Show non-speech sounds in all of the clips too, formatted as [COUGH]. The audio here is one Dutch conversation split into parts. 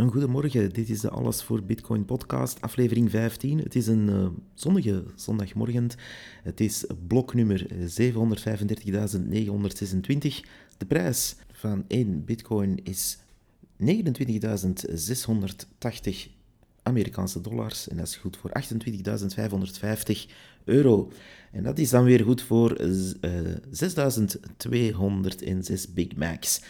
Een goedemorgen, dit is de Alles voor Bitcoin podcast, aflevering 15. Het is een uh, zonnige zondagmorgen. Het is blok nummer 735.926. De prijs van 1 bitcoin is 29.680 Amerikaanse dollars en dat is goed voor 28.550 euro. En dat is dan weer goed voor uh, 6.206 Big Macs.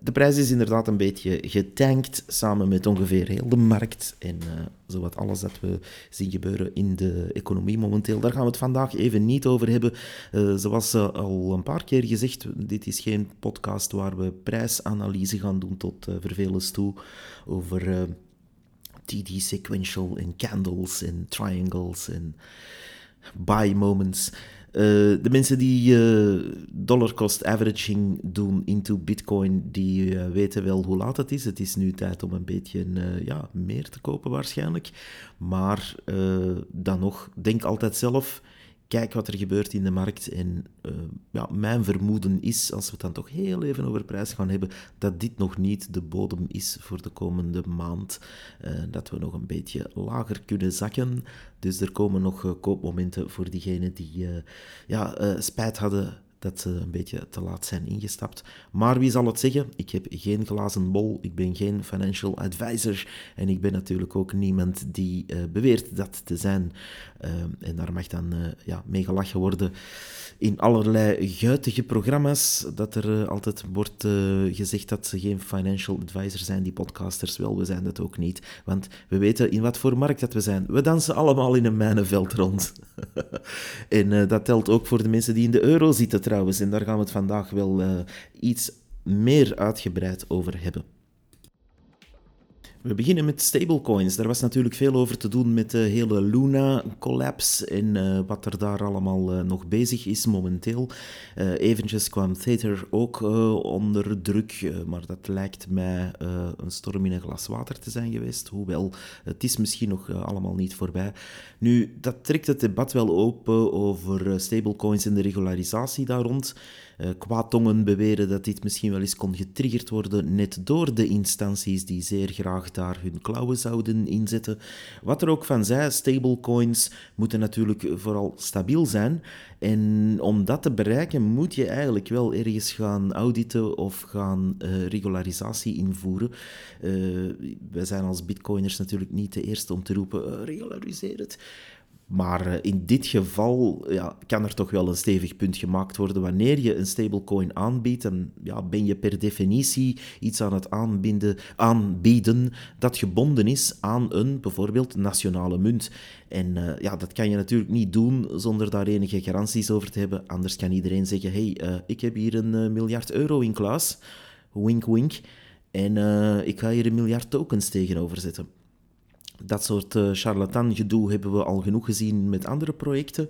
De prijs is inderdaad een beetje getankt samen met ongeveer heel de markt en uh, zowat alles dat we zien gebeuren in de economie momenteel. Daar gaan we het vandaag even niet over hebben. Uh, zoals uh, al een paar keer gezegd, dit is geen podcast waar we prijsanalyse gaan doen tot vervelens toe over TD sequential en candles en triangles en buy moments. Uh, de mensen die uh, dollar cost averaging doen into bitcoin, die uh, weten wel hoe laat het is. Het is nu tijd om een beetje ja, meer te kopen waarschijnlijk. Maar dan nog, denk altijd zelf, kijk wat er gebeurt in de markt. En uh, ja, mijn vermoeden is, als we het dan toch heel even over prijs gaan hebben, dat dit nog niet de bodem is voor de komende maand. Uh, dat we nog een beetje lager kunnen zakken. Dus er komen nog uh, koopmomenten voor diegenen die ja, spijt hadden dat ze een beetje te laat zijn ingestapt. Maar wie zal het zeggen? Ik heb geen glazen bol, ik ben geen financial advisor en ik ben natuurlijk ook niemand die beweert dat te zijn. Uh, en daar mag dan uh, ja, mee gelachen worden in allerlei guitige programma's, dat er altijd wordt gezegd dat ze geen financial advisor zijn, die podcasters. Wel, we zijn dat ook niet, want we weten in wat voor markt dat we zijn. We dansen allemaal in een mijnenveld rond. [LAUGHS] en dat telt ook voor de mensen die in de euro zitten trouwens. En daar gaan we het vandaag wel iets meer uitgebreid over hebben. We beginnen met stablecoins. Daar was natuurlijk veel over te doen met de hele Luna-collapse en uh, wat er daar allemaal uh, nog bezig is momenteel. Uh, eventjes kwam Tether ook onder druk, maar dat lijkt mij een storm in een glas water te zijn geweest. Hoewel, het is misschien nog allemaal niet voorbij. Nu, dat trekt het debat wel open over stablecoins en de regularisatie daar rond. Kwaadtongen beweren dat dit misschien wel eens kon getriggerd worden net door de instanties die zeer graag daar hun klauwen zouden inzetten. Wat er ook van zij, stablecoins moeten natuurlijk vooral stabiel zijn. En om dat te bereiken moet je eigenlijk wel ergens gaan auditen of gaan uh, regularisatie invoeren. Uh, wij zijn als bitcoiners natuurlijk niet de eerste om te roepen, regulariseer het. Maar eh, in dit geval ja, kan er toch wel een stevig punt gemaakt worden. Wanneer je een stablecoin aanbiedt, dan ja, ben je per definitie iets aan het aanbinden, aanbieden dat gebonden is aan een bijvoorbeeld nationale munt. En uh, ja, dat kan je natuurlijk niet doen zonder daar enige garanties over te hebben. Anders kan iedereen zeggen, hey, uh, ik heb hier een miljard euro in kluis. Wink, wink. En ik ga hier een miljard tokens tegenover zetten. Dat soort uh, charlatan gedoe hebben we al genoeg gezien met andere projecten.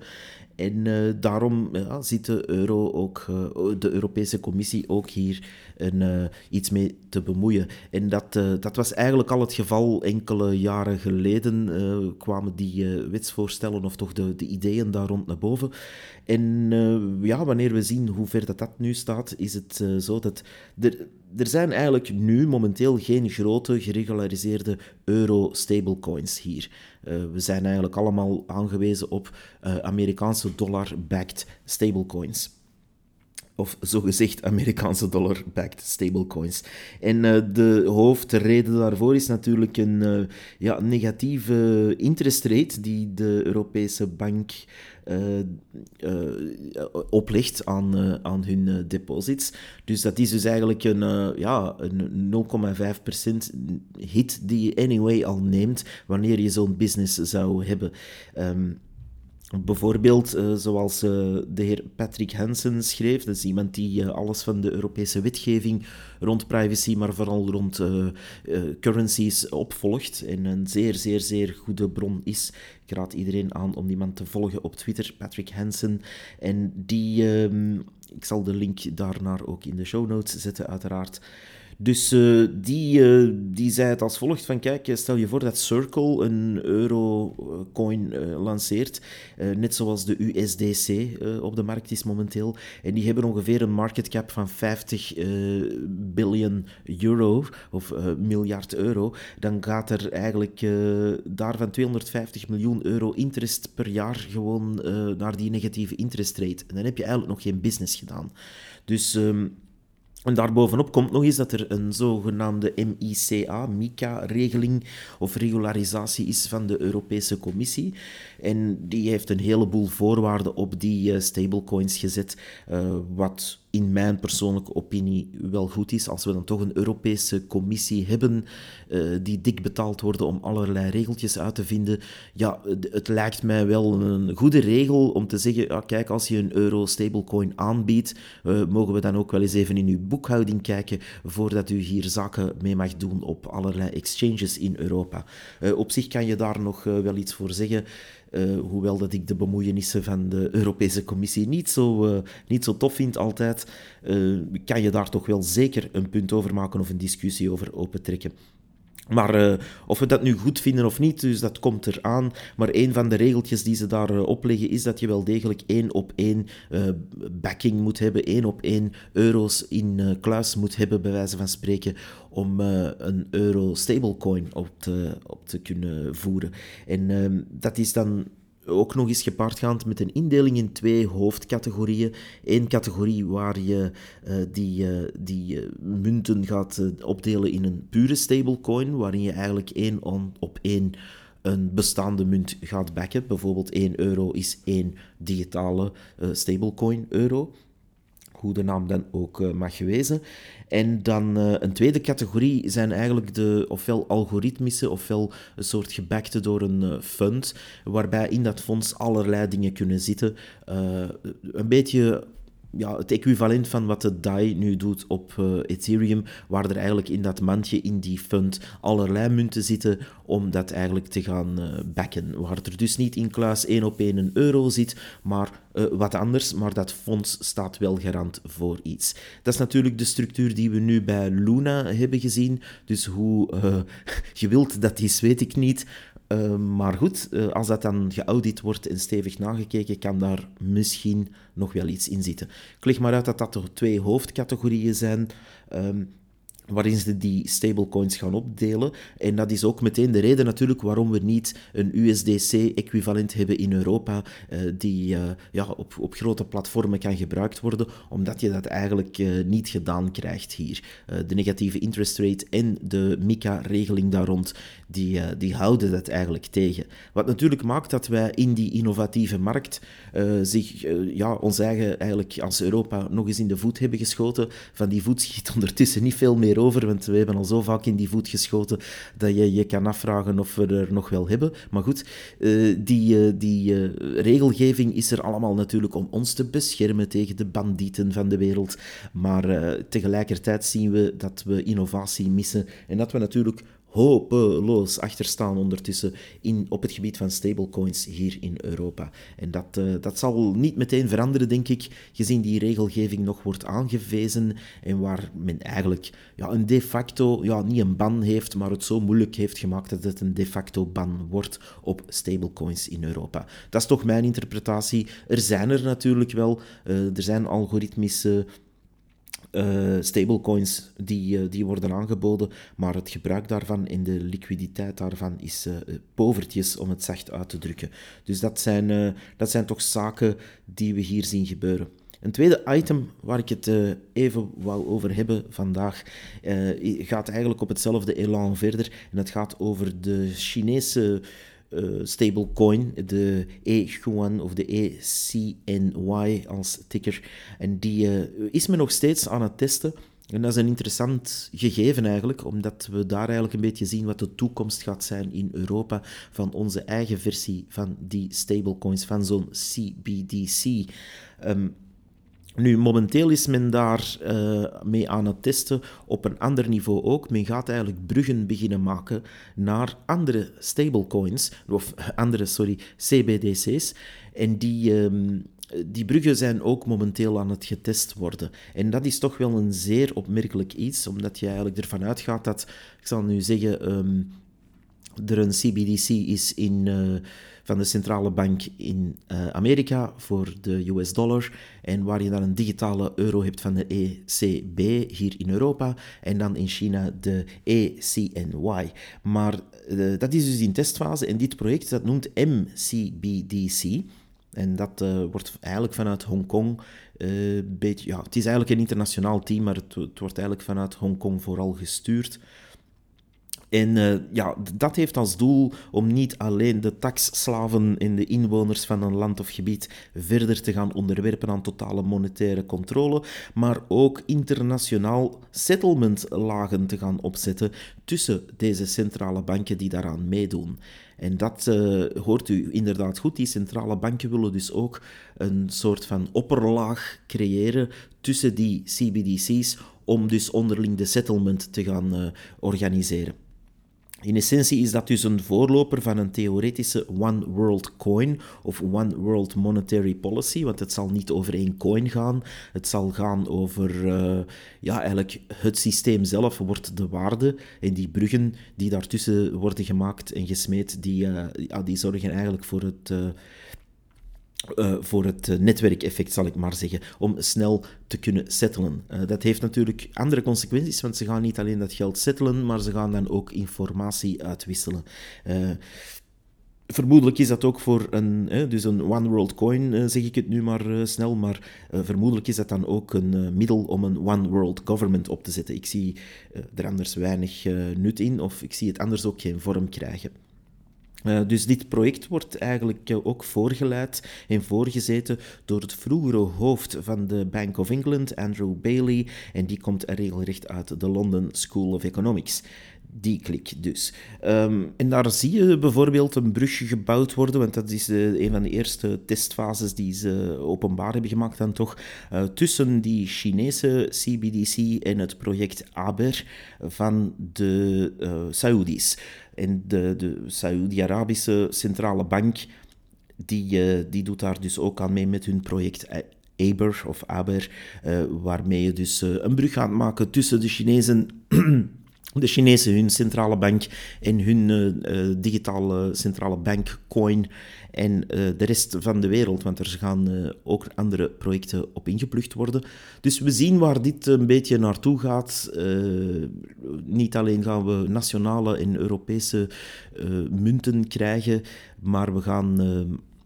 En uh, daarom ja, ziet de, euro ook, uh, de Europese Commissie ook hier een, iets mee te bemoeien. En dat, dat was eigenlijk al het geval enkele jaren geleden. kwamen die wetsvoorstellen of toch de, de ideeën daar rond naar boven. En ja, wanneer we zien hoe ver dat, dat nu staat, is het zo dat er zijn eigenlijk nu momenteel geen grote geregulariseerde euro-stablecoins hier. Uh, we zijn eigenlijk allemaal aangewezen op uh, Amerikaanse dollar-backed stablecoins. Of zogezegd Amerikaanse dollar-backed stablecoins. En uh, de hoofdreden daarvoor is natuurlijk een ja, negatieve interest rate die de Europese bank oplegt aan, aan hun deposits. Dus dat is dus eigenlijk een, ja, een 0,5% hit die je anyway al neemt wanneer je zo'n business zou hebben. Um, Bijvoorbeeld, uh, zoals uh, de heer Patrick Hansen schreef, dat is iemand die uh, alles van de Europese wetgeving rond privacy, maar vooral rond currencies opvolgt en een zeer, zeer, zeer goede bron is. Ik raad iedereen aan om die man te volgen op Twitter, Patrick Hansen. En die, ehm, ik zal de link daarnaar ook in de show notes zetten, uiteraard. Dus uh, die, uh, die zei het als volgt van kijk, stel je voor dat Circle een eurocoin uh, lanceert, net zoals de USDC op de markt is momenteel. En die hebben ongeveer een market cap van 50 biljoen euro, of miljard euro. Dan gaat er eigenlijk daarvan 250 miljoen euro interest per jaar gewoon naar die negatieve interest rate. En dan heb je eigenlijk nog geen business gedaan. Dus... Um, en daarbovenop komt nog eens dat er een zogenaamde MICA, MICA-regeling of regularisatie is van de Europese Commissie. En die heeft een heleboel voorwaarden op die uh, stablecoins gezet, uh, wat in mijn persoonlijke opinie wel goed is. Als we dan toch een Europese commissie hebben uh, die dik betaald worden om allerlei regeltjes uit te vinden, ja, het lijkt mij wel een goede regel om te zeggen, ja, kijk, als je een euro stablecoin aanbiedt, uh, mogen we dan ook wel eens even in uw boekhouding kijken voordat u hier zaken mee mag doen op allerlei exchanges in Europa. Uh, op zich kan je daar nog wel iets voor zeggen. Uh, hoewel dat ik de bemoeienissen van de Europese Commissie niet zo, uh, niet zo tof vind altijd, uh, kan je daar toch wel zeker een punt over maken of een discussie over opentrekken. Maar uh, of we dat nu goed vinden of niet, dus dat komt eraan. Maar een van de regeltjes die ze daar uh, opleggen is dat je wel degelijk één op één uh, backing moet hebben, één op één euro's in kluis moet hebben, bij wijze van spreken, om een euro stablecoin op te, op te kunnen voeren. En ehm, dat is dan ook nog eens gepaardgaand met een indeling in twee hoofdcategorieën. Eén categorie waar je uh, die, uh, die uh, munten gaat opdelen in een pure stablecoin, waarin je eigenlijk één on, op één een bestaande munt gaat backen. Bijvoorbeeld 1 euro is één digitale stablecoin euro hoe de naam dan ook uh, mag wezen. En dan uh, een tweede categorie zijn eigenlijk de ofwel algoritmische ofwel een soort gebackte door een uh, fund, waarbij in dat fonds allerlei dingen kunnen zitten. een beetje ja, het equivalent van wat de DAI nu doet op uh, Ethereum, waar er eigenlijk in dat mandje, in die fund, allerlei munten zitten om dat eigenlijk te gaan uh, backen. Waar er dus niet in kluis één op één een euro zit, maar uh, wat anders, maar dat fonds staat wel garant voor iets. Dat is natuurlijk de structuur die we nu bij Luna hebben gezien, dus hoe [LAUGHS] gewild dat is, weet ik niet. Uh, maar goed, uh, als dat dan geaudit wordt en stevig nagekeken, kan daar misschien nog wel iets in zitten. Ik leg maar uit dat dat er twee hoofdcategorieën zijn. Um, waarin ze die stablecoins gaan opdelen. En dat is ook meteen de reden natuurlijk waarom we niet een USDC-equivalent hebben in Europa, uh, die uh, ja, op, op grote platformen kan gebruikt worden, omdat je dat eigenlijk uh, niet gedaan krijgt hier. de negatieve interest rate en de MICA-regeling daar rond, die, die houden dat eigenlijk tegen. Wat natuurlijk maakt dat wij in die innovatieve markt zich, ja, ons eigen eigenlijk als Europa nog eens in de voet hebben geschoten. Van die voet schiet [LAUGHS] ondertussen niet veel meer over, want we hebben al zo vaak in die voet geschoten dat je je kan afvragen of we er nog wel hebben. Maar goed, uh, die, uh, die uh, regelgeving is er allemaal natuurlijk om ons te beschermen tegen de bandieten van de wereld. Maar tegelijkertijd zien we dat we innovatie missen en dat we natuurlijk hopeloos achterstaan ondertussen in, op het gebied van stablecoins hier in Europa. En dat, uh, dat zal niet meteen veranderen, denk ik, gezien die regelgeving nog wordt aangewezen en waar men eigenlijk ja, een de facto, ja, niet een ban heeft, maar het zo moeilijk heeft gemaakt dat het een de facto ban wordt op stablecoins in Europa. Dat is toch mijn interpretatie. Er zijn er natuurlijk wel, uh, er zijn algoritmische uh, stablecoins die, uh, die worden aangeboden, maar het gebruik daarvan en de liquiditeit daarvan is uh, povertjes, om het zacht uit te drukken. Dus dat zijn, dat zijn toch zaken die we hier zien gebeuren. Een tweede item waar ik het even wou over hebben vandaag gaat eigenlijk op hetzelfde elan verder. En het gaat over de Chinese uh, stablecoin, de E-Yuan of de ECNY als ticker. En die uh, is men nog steeds aan het testen. En dat is een interessant gegeven eigenlijk, omdat we daar eigenlijk een beetje zien wat de toekomst gaat zijn in Europa van onze eigen versie van die stablecoins, van zo'n CBDC. Nu, momenteel is men daar uh, mee aan het testen op een ander niveau ook. Men gaat eigenlijk bruggen beginnen maken naar andere stablecoins, of [LAUGHS] andere, sorry, CBDC's. En die, um, die bruggen zijn ook momenteel aan het getest worden. En dat is toch wel een zeer opmerkelijk iets, omdat je eigenlijk ervan uitgaat dat, ik zal nu zeggen, ehm, er een CBDC is in, uh, van de centrale bank in uh, Amerika voor de US dollar. En waar je dan een digitale euro hebt van de ECB hier in Europa. En dan in China de ECNY. Maar uh, dat is dus in testfase. En dit project dat noemt MCBDC. En dat uh, wordt eigenlijk vanuit Hongkong. Beetje, ja, het is eigenlijk een internationaal team, maar het, het wordt eigenlijk vanuit Hongkong vooral gestuurd. En uh, ja, dat heeft als doel om niet alleen de taxslaven en de inwoners van een land of gebied verder te gaan onderwerpen aan totale monetaire controle, maar ook internationaal settlementlagen te gaan opzetten tussen deze centrale banken die daaraan meedoen. En dat uh, hoort u inderdaad goed. Die centrale banken willen dus ook een soort van opperlaag creëren tussen die CBDC's om dus onderling de settlement te gaan uh, organiseren. In essentie is dat dus een voorloper van een theoretische One World Coin of One World Monetary Policy, want het zal niet over één coin gaan. Het zal gaan over, uh, ja, eigenlijk het systeem zelf wordt de waarde en die bruggen die daartussen worden gemaakt en gesmeed, die, uh, ja, die zorgen eigenlijk voor het... Uh, uh, voor het netwerkeffect, zal ik maar zeggen, om snel te kunnen settelen. Uh, dat heeft natuurlijk andere consequenties, want ze gaan niet alleen dat geld settelen, maar ze gaan dan ook informatie uitwisselen. Vermoedelijk is dat ook voor een, dus een One World Coin, zeg ik het nu maar snel, maar vermoedelijk is dat dan ook een middel om een One World Government op te zetten. Ik zie er anders weinig nut in, of ik zie het anders ook geen vorm krijgen. Uh, dus dit project wordt eigenlijk uh, ook voorgeleid en voorgezeten door het vroegere hoofd van de Bank of England, Andrew Bailey, en die komt regelrecht uit de London School of Economics. Die klik dus. Um, en daar zie je bijvoorbeeld een brugje gebouwd worden, want dat is uh, een van de eerste testfases die ze openbaar hebben gemaakt dan toch, tussen die Chinese CBDC en het project Aber van de Saoedi's. En de, de Saoedi-Arabische centrale bank, die, uh, die doet daar dus ook aan mee met hun project Aber of Aber, uh, waarmee je dus een brug gaat maken tussen de Chinezen de Chinezen hun centrale bank en hun uh, digitale centrale bank coin en uh, de rest van de wereld, want er gaan ook andere projecten op ingeplucht worden. Dus we zien waar dit een beetje naartoe gaat. niet alleen gaan we nationale en Europese munten krijgen, maar we gaan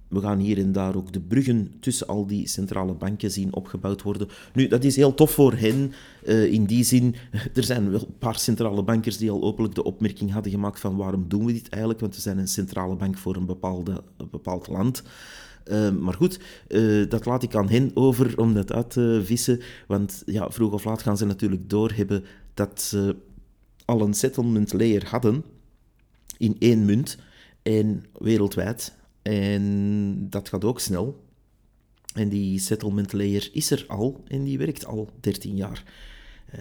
we gaan hier en daar ook de bruggen tussen al die centrale banken zien opgebouwd worden. Nu, dat is heel tof voor hen. Uh, in die zin, [LAUGHS] er zijn wel een paar centrale bankers die al openlijk de opmerking hadden gemaakt van waarom doen we dit eigenlijk? Want we zijn een centrale bank voor een, bepaalde, bepaald land. Uh, maar goed, uh, dat laat ik aan hen over om dat uit te vissen. Want ja, vroeg of laat gaan ze natuurlijk doorhebben dat ze al een settlement layer hadden in één munt en wereldwijd. En dat gaat ook snel. En die settlement layer is er al en die werkt al 13 jaar. Uh,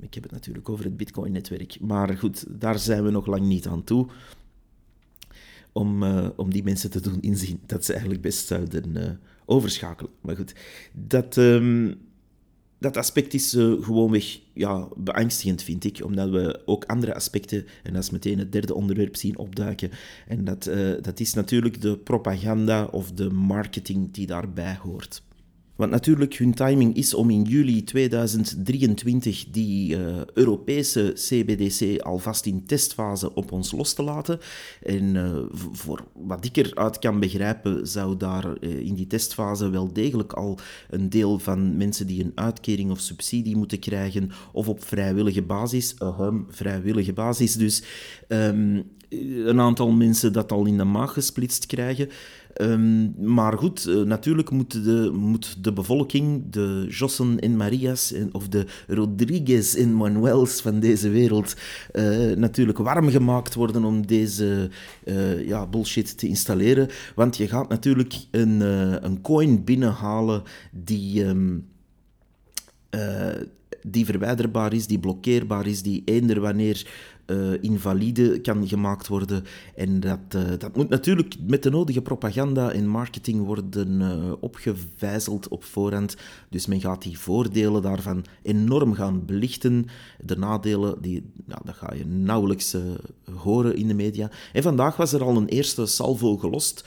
ik heb het natuurlijk over het Bitcoin-netwerk. Maar goed, daar zijn we nog lang niet aan toe. Om, uh, om die mensen te doen inzien dat ze eigenlijk best zouden uh, overschakelen. Maar goed, dat, um, dat aspect is uh, gewoonweg ja, beangstigend, vind ik. Omdat we ook andere aspecten, en dat is meteen het derde onderwerp, zien opduiken. En dat, uh, dat is natuurlijk de propaganda of de marketing die daarbij hoort. Want natuurlijk, hun timing is om in juli 2023 die uh, Europese CBDC alvast in testfase op ons los te laten. En uh, voor wat ik eruit kan begrijpen, zou daar uh, in die testfase wel degelijk al een deel van mensen die een uitkering of subsidie moeten krijgen, of op vrijwillige basis, vrijwillige basis dus, um, een aantal mensen dat al in de maag gesplitst krijgen. Um, maar goed, uh, natuurlijk moet de, moet de bevolking, de Jossen en Marias en, of de Rodriguez en Manuels van deze wereld, uh, natuurlijk warm gemaakt worden om deze uh, ja, bullshit te installeren. Want je gaat natuurlijk een, een coin binnenhalen die. Um, die verwijderbaar is, die blokkeerbaar is, die eender wanneer invalide kan gemaakt worden. En dat, dat moet natuurlijk met de nodige propaganda en marketing worden opgevijzeld op voorhand. Dus men gaat die voordelen daarvan enorm gaan belichten. De nadelen, die, nou, dat ga je nauwelijks horen in de media. En vandaag was er al een eerste salvo gelost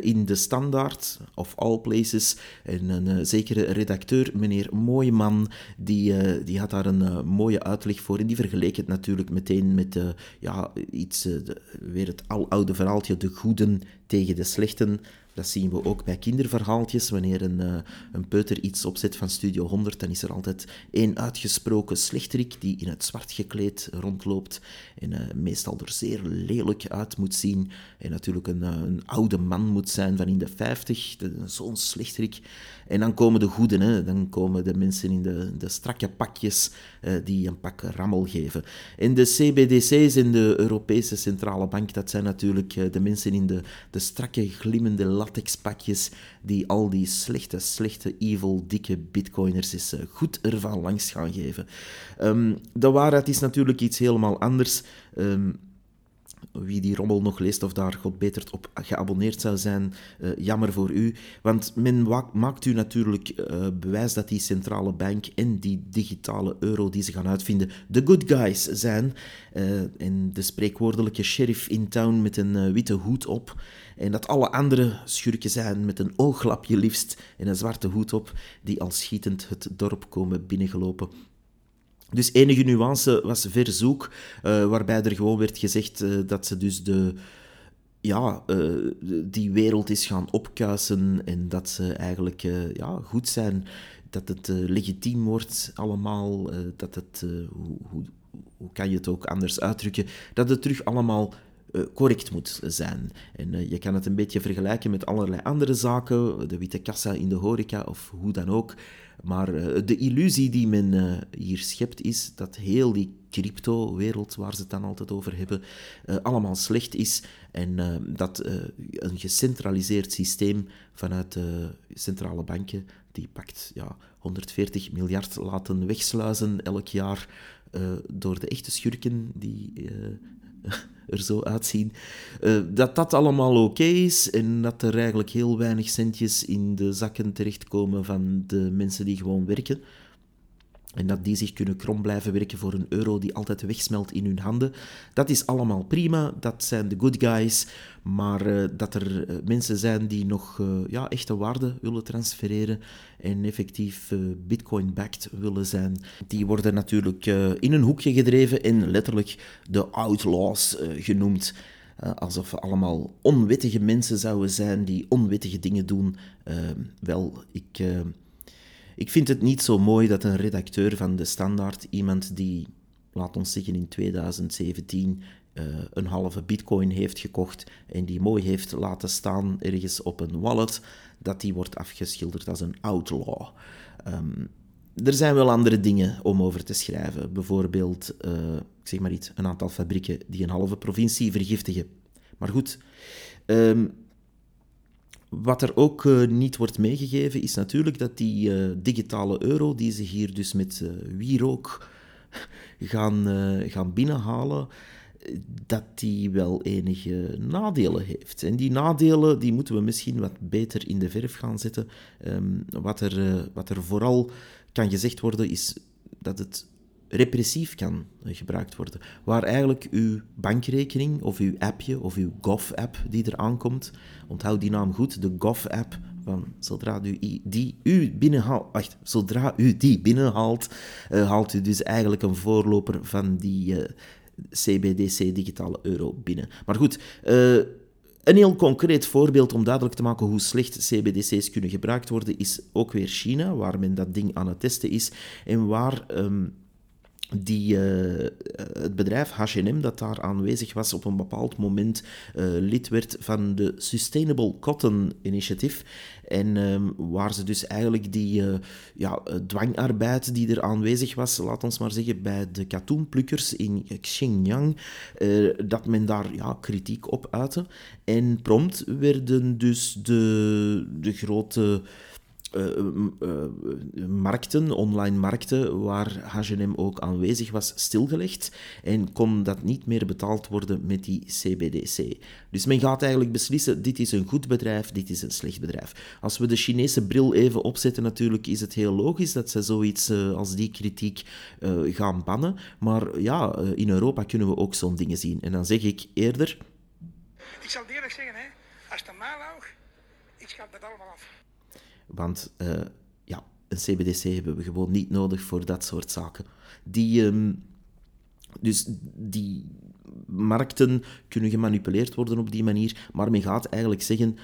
in de standaard of all places. En een zekere redacteur, meneer Mooiman, die, uh, die had daar een uh, mooie uitleg voor. En die vergeleek het natuurlijk meteen met uh, ja, iets, de, weer het aloude verhaaltje, de goeden tegen de slechten. Dat zien we ook bij kinderverhaaltjes. Wanneer een, uh, een peuter iets opzet van Studio 100, dan is er altijd één uitgesproken slechterik die in het zwart gekleed rondloopt en meestal er zeer lelijk uit moet zien. En natuurlijk een, een oude man moet zijn van in de 50, zo'n slechterik. En dan komen de goeden, hè. dan komen de mensen in de, de strakke pakjes die een pak rammel geven. En de CBDC's en de Europese Centrale Bank, dat zijn natuurlijk de mensen in de, de strakke, glimmende latexpakjes die al die slechte, slechte, evil, dikke bitcoiners eens eh, goed ervan langs gaan geven. Um, de waarheid is natuurlijk iets helemaal anders. Um, wie die rommel nog leest of daar god beter op geabonneerd zou zijn, uh, jammer voor u. Want men maakt u natuurlijk uh, bewijs dat die centrale bank en die digitale euro die ze gaan uitvinden de good guys zijn. Uh, en de spreekwoordelijke sheriff in town met een witte hoed op. En dat alle andere schurken zijn met een ooglapje liefst en een zwarte hoed op, die al schietend het dorp komen binnengelopen. Dus enige nuance was verzoek, uh, waarbij er gewoon werd gezegd uh, dat ze dus de, ja, uh, die wereld is gaan opkuisen en dat ze eigenlijk ja, goed zijn, dat het legitiem wordt allemaal, dat het, hoe, hoe, hoe kan je het ook anders uitdrukken, dat het terug allemaal correct moet zijn. En je kan het een beetje vergelijken met allerlei andere zaken, de witte kassa in de horeca of hoe dan ook. Maar uh, de illusie die men hier schept is dat heel die crypto-wereld, waar ze het dan altijd over hebben, allemaal slecht is en dat een gecentraliseerd systeem vanuit centrale banken, die pakt ja, 140 miljard laten wegsluizen elk jaar door de echte schurken die [LAUGHS] er zo uitzien. Uh, dat dat allemaal oké is en dat er eigenlijk heel weinig centjes in de zakken terechtkomen van de mensen die gewoon werken. En dat die zich kunnen krom blijven werken voor een euro die altijd wegsmelt in hun handen. Dat is allemaal prima, dat zijn de good guys. Maar uh, dat er uh, mensen zijn die nog uh, ja, echte waarde willen transfereren en effectief bitcoin-backed willen zijn, die worden natuurlijk in een hoekje gedreven en letterlijk de outlaws genoemd. alsof we allemaal onwittige mensen zouden zijn die onwittige dingen doen. wel, ik ik vind het niet zo mooi dat een redacteur van de Standaard, iemand die, laat ons zeggen, in 2017 uh, eh, een halve bitcoin heeft gekocht en die mooi heeft laten staan ergens op een wallet, dat die wordt afgeschilderd als een outlaw. Um, er zijn wel andere dingen om over te schrijven. Bijvoorbeeld, uh, ik zeg maar iets, een aantal fabrieken die een halve provincie vergiftigen. Maar goed, um, wat er ook uh, niet wordt meegegeven is natuurlijk dat die uh, digitale euro, die ze hier dus met uh, wierook [LAUGHS] gaan, gaan binnenhalen, dat die wel enige nadelen heeft. En die nadelen die moeten we misschien wat beter in de verf gaan zetten. Um, wat, er, wat er vooral kan gezegd worden is dat het repressief kan gebruikt worden. Waar eigenlijk uw bankrekening of uw appje of uw Gov-app die er aankomt, onthoud die naam goed, de Gov-app, van zodra u die u binnenhaalt, wacht, zodra u die binnenhaalt, uh, haalt u dus eigenlijk een voorloper van die uh, eh, CBDC digitale euro binnen. Maar goed, een heel concreet voorbeeld om duidelijk te maken hoe slecht CBDC's kunnen gebruikt worden, is ook weer China, waar men dat ding aan het testen is en waar um, die, uh, het bedrijf H&M dat daar aanwezig was op een bepaald moment uh, lid werd van de Sustainable Cotton Initiative en um, waar ze dus eigenlijk die uh, ja, dwangarbeid die er aanwezig was, laat ons maar zeggen, bij de katoenplukkers in Xinjiang, dat men daar ja, kritiek op uitte. En prompt werden dus de, de grote markten, online markten, waar H&M ook aanwezig was, stilgelegd en kon dat niet meer betaald worden met die CBDC. Dus men gaat eigenlijk beslissen, dit is een goed bedrijf, dit is een slecht bedrijf. Als we de Chinese bril even opzetten natuurlijk, is het heel logisch dat ze zoiets als die kritiek gaan bannen, maar ja, in Europa kunnen we ook zo'n dingen zien. En dan zeg ik eerder... Ik zal eerlijk zeggen, hè, als het mij ik schat dat allemaal af. Want uh, ja, een CBDC hebben we gewoon niet nodig voor dat soort zaken. Die, um, dus die markten kunnen gemanipuleerd worden op die manier, maar men gaat eigenlijk zeggen,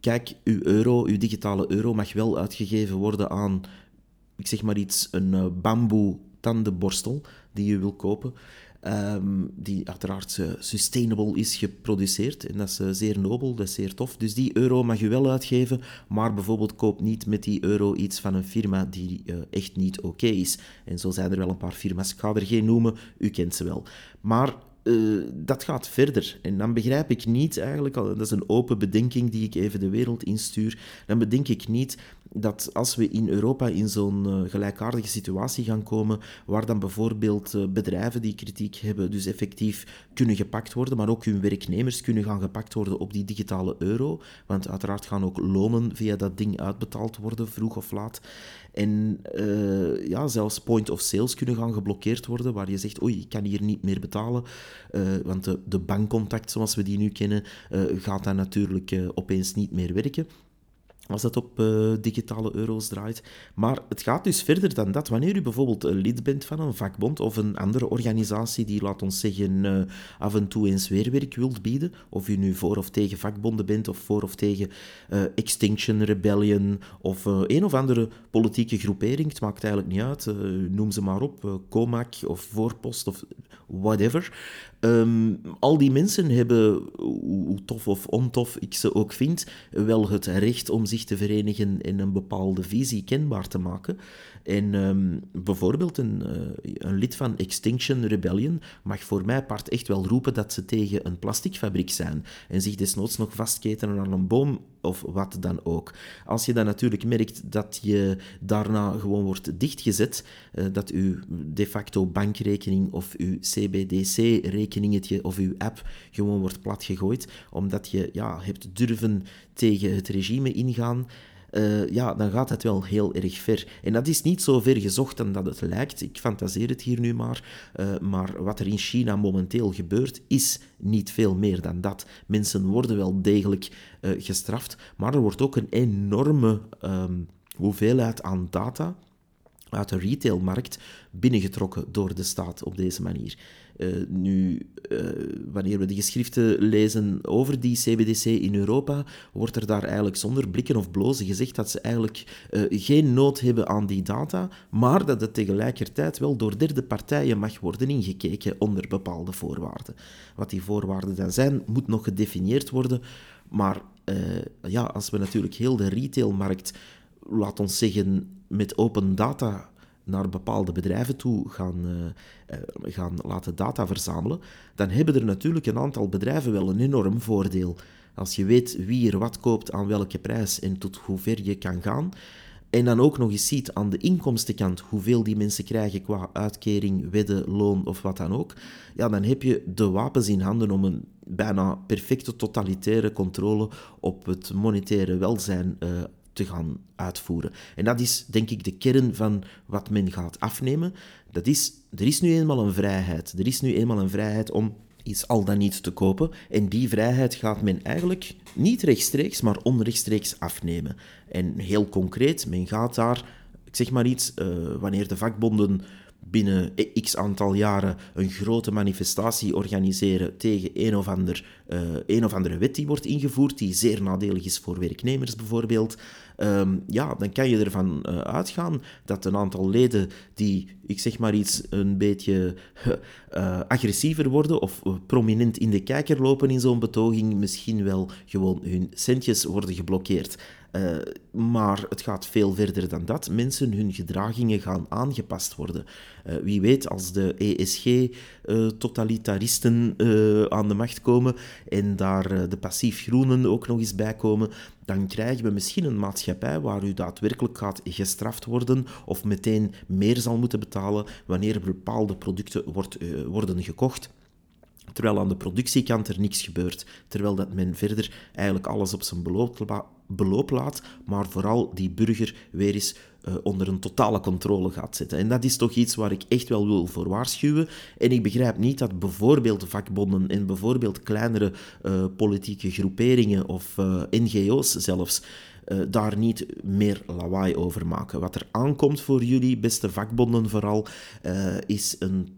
kijk, uw euro, uw digitale euro mag wel uitgegeven worden aan, ik zeg maar iets, een uh, bamboe tandenborstel die je wil kopen. Um, die uiteraard sustainable is geproduceerd. En dat is uh, zeer nobel, dat is zeer tof. Dus die euro mag je wel uitgeven, maar bijvoorbeeld koop niet met die euro iets van een firma die uh, echt niet oké is. En zo zijn er wel een paar firma's. Ik ga er geen noemen, u kent ze wel. Maar dat gaat verder. En dan begrijp ik niet eigenlijk, dat is een open bedenking die ik even de wereld instuur, dan bedenk ik niet dat als we in Europa in zo'n uh, gelijkaardige situatie gaan komen, waar dan bijvoorbeeld uh, bedrijven die kritiek hebben, dus effectief kunnen gepakt worden, maar ook hun werknemers kunnen gaan gepakt worden op die digitale euro, want uiteraard gaan ook lonen via dat ding uitbetaald worden, vroeg of laat. En uh, ja, zelfs point of sales kunnen gaan geblokkeerd worden, waar je zegt, oei, ik kan hier niet meer betalen, want de, de bankcontact zoals we die nu kennen, gaat dan natuurlijk opeens niet meer werken als dat op uh, digitale euro's draait. Maar het gaat dus verder dan dat. Wanneer u bijvoorbeeld lid bent van een vakbond of een andere organisatie die, laat ons zeggen, uh, af en toe eens weerwerk wilt bieden, of u nu voor of tegen vakbonden bent, of voor of tegen Extinction Rebellion, of een of andere politieke groepering, het maakt eigenlijk niet uit, noem ze maar op, Comac of Voorpost of whatever. Um, al die mensen hebben, hoe tof of ontof ik ze ook vind, wel het recht om zich te verenigen en een bepaalde visie kenbaar te maken. En um, bijvoorbeeld een, uh, een, lid van Extinction Rebellion mag voor mij part echt wel roepen dat ze tegen een plasticfabriek zijn en zich desnoods nog vastketenen aan een boom of wat dan ook. Als je dan natuurlijk merkt dat je daarna gewoon wordt dichtgezet, uh, dat uw de facto bankrekening of uw Of uw app gewoon wordt platgegooid, omdat je ja, hebt durven tegen het regime ingaan, uh, ja, dan gaat het wel heel erg ver. En dat is niet zo ver gezocht dan dat het lijkt. Ik fantaseer het hier nu maar. Uh, maar wat er in China momenteel gebeurt, is niet veel meer dan dat. Mensen worden wel degelijk uh, gestraft, maar er wordt ook een enorme um, hoeveelheid aan data uit de retailmarkt binnengetrokken door de staat op deze manier. Uh, nu, uh, wanneer we de geschriften lezen over die CBDC in Europa, wordt er daar eigenlijk zonder blikken of blozen gezegd dat ze eigenlijk uh, geen nood hebben aan die data, maar dat het tegelijkertijd wel door derde partijen mag worden ingekeken onder bepaalde voorwaarden. Wat die voorwaarden dan zijn, moet nog gedefinieerd worden, maar ja, als we natuurlijk heel de retailmarkt, laat ons zeggen, met open data naar bepaalde bedrijven toe gaan, uh, gaan laten data verzamelen, dan hebben er natuurlijk een aantal bedrijven wel een enorm voordeel. Als je weet wie er wat koopt aan welke prijs en tot hoe ver je kan gaan, en dan ook nog eens ziet aan de inkomstenkant hoeveel die mensen krijgen qua uitkering, wedden, loon of wat dan ook, ja, dan heb je de wapens in handen om een bijna perfecte totalitaire controle op het monetaire welzijn uh, te gaan uitvoeren. En dat is, denk ik, de kern van wat men gaat afnemen. Dat is, er is nu eenmaal een vrijheid. Er is nu eenmaal een vrijheid om iets al dan niet te kopen. En die vrijheid gaat men eigenlijk niet rechtstreeks, maar onrechtstreeks afnemen. En heel concreet, men gaat daar, ik zeg maar iets, uh, wanneer de vakbonden binnen x aantal jaren een grote manifestatie organiseren tegen een of, ander, uh, een of andere wet die wordt ingevoerd, die zeer nadelig is voor werknemers bijvoorbeeld, um, ja, dan kan je ervan uh, uitgaan dat een aantal leden die, ik zeg maar iets, een beetje [LAUGHS] agressiever worden of prominent in de kijker lopen in zo'n betoging, misschien wel gewoon hun centjes worden geblokkeerd. Uh, maar het gaat veel verder dan dat. Mensen, hun gedragingen gaan aangepast worden. Uh, wie weet, als de ESG-totalitaristen uh, aan de macht komen en daar de passief groenen ook nog eens bij komen, dan krijgen we misschien een maatschappij waar u daadwerkelijk gaat gestraft worden of meteen meer zal moeten betalen wanneer bepaalde producten wordt, worden gekocht terwijl aan de productiekant er niks gebeurt. Terwijl dat men verder eigenlijk alles op zijn beloop, laat, maar vooral die burger weer eens uh, onder een totale controle gaat zetten. En dat is toch iets waar ik echt wel wil voor waarschuwen. En ik begrijp niet dat bijvoorbeeld vakbonden en bijvoorbeeld kleinere uh, politieke groeperingen of uh, NGO's zelfs daar niet meer lawaai over maken. Wat er aankomt voor jullie, beste vakbonden vooral, is een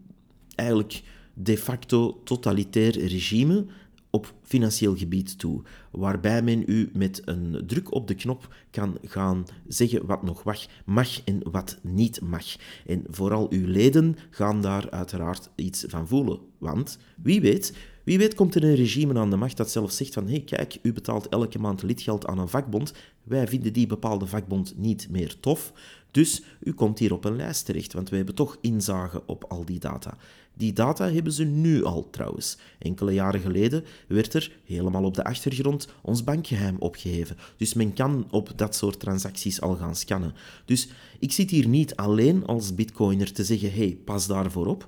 eigenlijk de facto totalitair regime op financieel gebied toe, waarbij men u met een druk op de knop kan gaan zeggen wat nog mag en wat niet mag. En vooral uw leden gaan daar uiteraard iets van voelen. Want wie weet, wie weet komt er een regime aan de macht dat zelf zegt van hé hey, kijk, u betaalt elke maand lidgeld aan een vakbond, wij vinden die bepaalde vakbond niet meer tof, dus u komt hier op een lijst terecht, want wij hebben toch inzage op al die data. Die data hebben ze nu al trouwens. Enkele jaren geleden werd er helemaal op de achtergrond ons bankgeheim opgeheven. Dus men kan op dat soort transacties al gaan scannen. Dus ik zit hier niet alleen als bitcoiner te zeggen: hey, pas daarvoor op.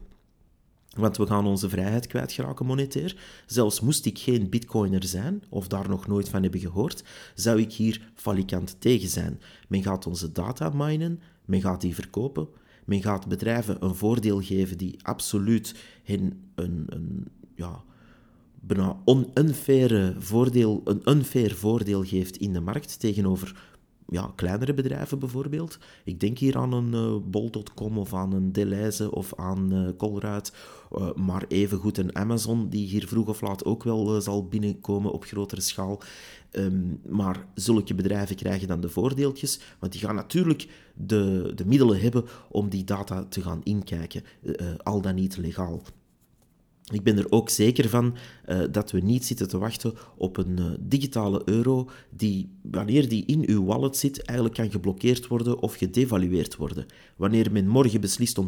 Want we gaan onze vrijheid kwijtgeraken monetair. Zelfs moest ik geen bitcoiner zijn, of daar nog nooit van hebben gehoord, zou ik hier falikant tegen zijn. Men gaat onze data minen, men gaat die verkopen, men gaat bedrijven een voordeel geven die absoluut een, een ja, bijna unfair voordeel, een unfair voordeel geeft in de markt tegenover ja, kleinere bedrijven bijvoorbeeld. Ik denk hier aan een uh, bol.com of aan een Deleuze of aan uh, Colruyt, uh, maar evengoed een Amazon die hier vroeg of laat ook wel zal binnenkomen op grotere schaal. Um, maar zulke bedrijven krijgen dan de voordeeltjes, want die gaan natuurlijk de, de middelen hebben om die data te gaan inkijken, al dan niet legaal. Ik ben er ook zeker van uh, dat we niet zitten te wachten op een uh, digitale euro die, wanneer die in uw wallet zit, eigenlijk kan geblokkeerd worden of gedevalueerd worden. Wanneer men morgen beslist om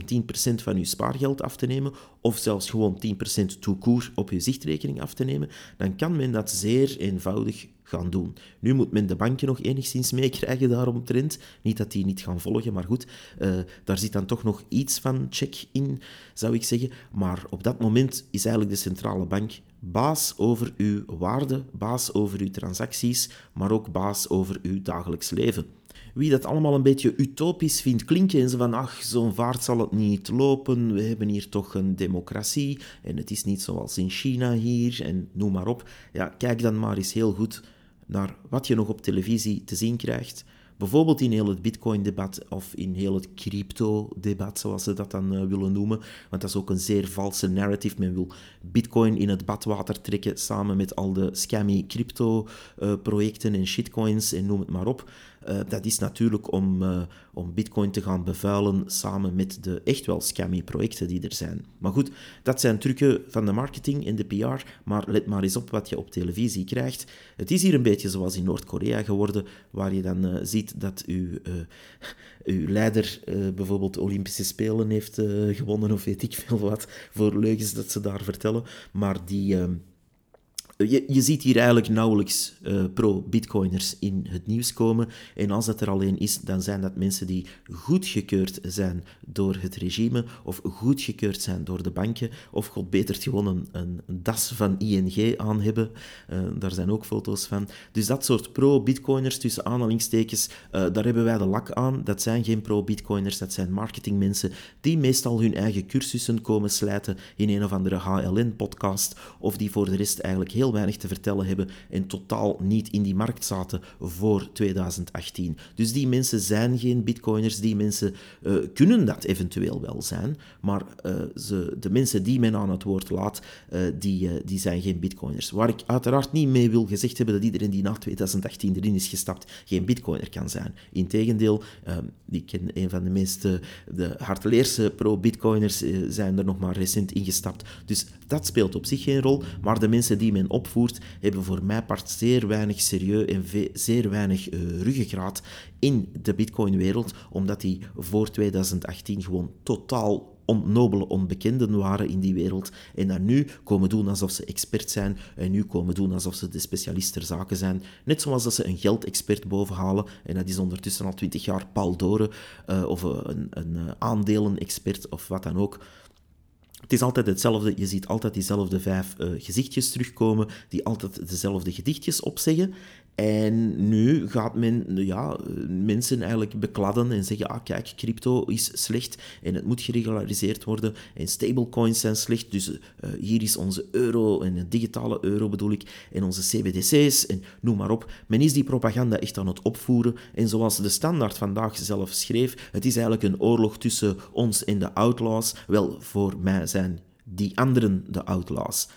10% van uw spaargeld af te nemen, of zelfs gewoon 10% toekoer op uw zichtrekening af te nemen, dan kan men dat zeer eenvoudig gaan doen. Nu moet men de banken nog enigszins meekrijgen daaromtrent. Niet dat die niet gaan volgen, maar goed, uh, daar zit dan toch nog iets van check in, zou ik zeggen. Maar op dat moment is eigenlijk de centrale bank baas over uw waarde, baas over uw transacties, maar ook baas over uw dagelijks leven. Wie dat allemaal een beetje utopisch vindt klinken en ze van ach, zo'n vaart zal het niet lopen, we hebben hier toch een democratie en het is niet zoals in China hier en noem maar op. Ja, kijk dan maar eens heel goed naar wat je nog op televisie te zien krijgt. Bijvoorbeeld in heel het Bitcoin-debat of in heel het crypto-debat, zoals ze dat dan uh, willen noemen. Want dat is ook een zeer valse narrative. Men wil Bitcoin in het badwater trekken samen met al de scammy crypto-projecten en shitcoins en noem het maar op. Uh, dat is natuurlijk om, uh, om Bitcoin te gaan bevuilen samen met de echt wel scammy projecten die er zijn. Maar goed, dat zijn trucken van de marketing en de PR. Maar let maar eens op wat je op televisie krijgt. Het is hier een beetje zoals in Noord-Korea geworden, waar je dan uh, ziet dat uw, uw leider bijvoorbeeld Olympische Spelen heeft gewonnen, of weet ik veel wat, voor leugens dat ze daar vertellen. Maar die je, ziet hier eigenlijk nauwelijks uh, pro-bitcoiners in het nieuws komen. En als dat er alleen is, dan zijn dat mensen die goedgekeurd zijn door het regime, of goedgekeurd zijn door de banken, of god beter gewoon een, een, das van ING aan hebben. Uh, daar zijn ook foto's van. Dus dat soort pro-bitcoiners, tussen aanhalingstekens, uh, daar hebben wij de lak aan. Dat zijn geen pro-bitcoiners, dat zijn marketingmensen die meestal hun eigen cursussen komen slijten in een of andere HLN-podcast, of die voor de rest eigenlijk heel weinig te vertellen hebben en totaal niet in die markt zaten voor 2018. Dus die mensen zijn geen bitcoiners, die mensen uh, kunnen dat eventueel wel zijn, maar uh, ze, de mensen die men aan het woord laat, uh, die, die zijn geen bitcoiners. Waar ik uiteraard niet mee wil gezegd hebben dat iedereen die na 2018 erin is gestapt geen bitcoiner kan zijn. Integendeel, ik ken een van de meest de harteleerse pro-bitcoiners zijn er nog maar recent ingestapt. Dus dat speelt op zich geen rol, maar de mensen die men opvoert, hebben voor mijn part zeer weinig serieus en zeer weinig uh, ruggengraat in de Bitcoin-wereld, omdat die voor 2018 gewoon totaal onnobele onbekenden waren in die wereld en dan nu komen doen alsof ze expert zijn en nu komen doen alsof ze de specialist ter zaken zijn. Net zoals dat ze een geldexpert bovenhalen en dat is ondertussen al twintig jaar Paul Doren uh, of een, een uh, aandelen-expert of wat dan ook. Het is altijd hetzelfde. Je ziet altijd diezelfde vijf uh, gezichtjes terugkomen, die altijd dezelfde gedichtjes opzeggen. En nu gaat men ja, mensen eigenlijk bekladden en zeggen, ah kijk, crypto is slecht en het moet geregulariseerd worden en stablecoins zijn slecht, dus uh, hier is onze euro en een digitale euro bedoel ik, en onze CBDC's en noem maar op. Men is die propaganda echt aan het opvoeren en zoals de standaard vandaag zelf schreef, het is eigenlijk een oorlog tussen ons en de outlaws. Wel, voor mij zijn die anderen de outlaws.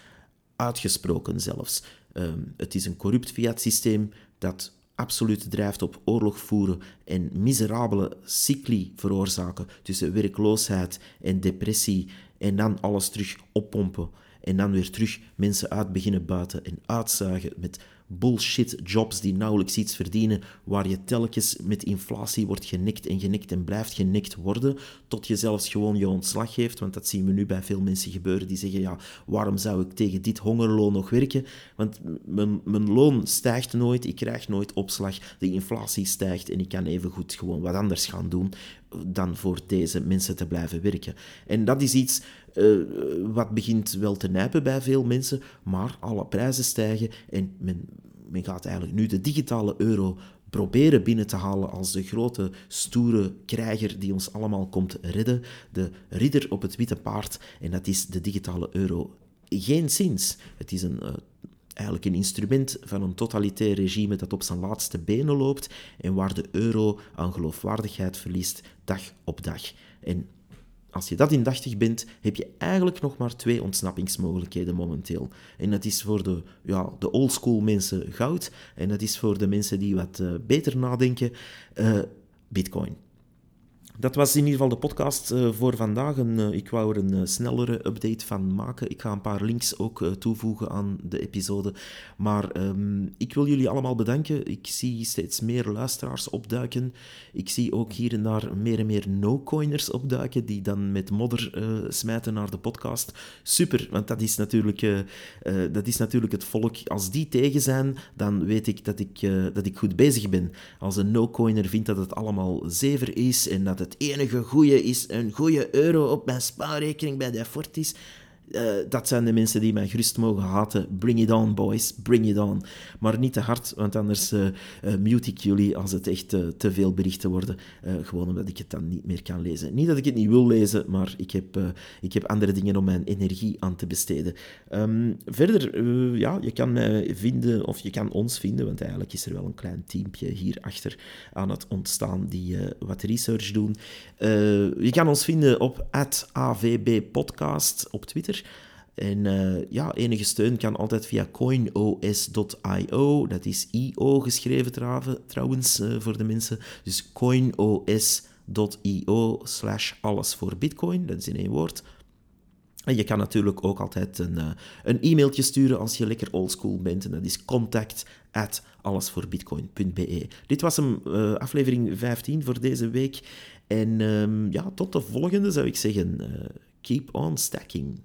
Uitgesproken zelfs. Ehm, het is een corrupt fiat-systeem dat absoluut drijft op oorlog voeren en miserabele cycli veroorzaken tussen werkloosheid en depressie en dan alles terug oppompen en dan weer terug mensen uit beginnen buiten en uitzuigen met bullshit jobs die nauwelijks iets verdienen, waar je telkens met inflatie wordt genikt en genikt en blijft genikt worden, tot je zelfs gewoon je ontslag geeft. Want dat zien we nu bij veel mensen gebeuren die zeggen, ja, waarom zou ik tegen dit hongerloon nog werken? Want mijn, mijn loon stijgt nooit, ik krijg nooit opslag, de inflatie stijgt en ik kan even goed gewoon wat anders gaan doen dan voor deze mensen te blijven werken. En dat is iets uh, wat begint wel te nijpen bij veel mensen, maar alle prijzen stijgen en men, men gaat eigenlijk nu de digitale euro proberen binnen te halen als de grote, stoere krijger die ons allemaal komt redden. De ridder op het witte paard, en dat is de digitale euro. Geen zins. Het is een, uh, eigenlijk een instrument van een totalitair regime dat op zijn laatste benen loopt en waar de euro aan geloofwaardigheid verliest dag op dag. En als je dat indachtig bent, heb je eigenlijk nog maar twee ontsnappingsmogelijkheden momenteel. En dat is voor de, ja, de oldschool mensen goud. En dat is voor de mensen die wat uh, beter nadenken, uh, bitcoin. Dat was in ieder geval de podcast uh, voor vandaag. En, uh, ik wou er een uh, snellere update van maken. Ik ga een paar links ook toevoegen aan de episode. Maar um, ik wil jullie allemaal bedanken. Ik zie steeds meer luisteraars opduiken. Ik zie ook hier en daar meer en meer no-coiners opduiken, die dan met modder smijten naar de podcast. Super, want dat is, natuurlijk, dat is natuurlijk het volk. Als die tegen zijn, dan weet ik dat ik, dat ik goed bezig ben. Als een no-coiner vindt dat het allemaal zever is en dat het enige goede is een goede euro op mijn spaarrekening bij de Fortis. Uh, dat zijn de mensen die mij gerust mogen haten. Bring it on, boys. Bring it on. Maar niet te hard, want anders uh, uh, mute ik jullie als het echt te veel berichten worden. gewoon omdat ik het dan niet meer kan lezen. Niet dat ik het niet wil lezen, maar ik heb, ik heb andere dingen om mijn energie aan te besteden. Um, verder, ja, je kan mij vinden, of je kan ons vinden, want eigenlijk is er wel een klein teampje hierachter aan het ontstaan die wat research doen. je kan ons vinden op @avbpodcast op Twitter. En uh, ja, enige steun kan altijd via coinos.io. Dat is IO geschreven trouwens uh, voor de mensen. Dus coinos.io slash alles voor bitcoin. Dat is in één woord. En je kan natuurlijk ook altijd een, uh, een e-mailtje sturen als je lekker oldschool bent. En dat is contact allesvoorbitcoin.be. Dit was hem, aflevering 15 voor deze week. En um, ja, tot de volgende zou ik zeggen. keep on stacking.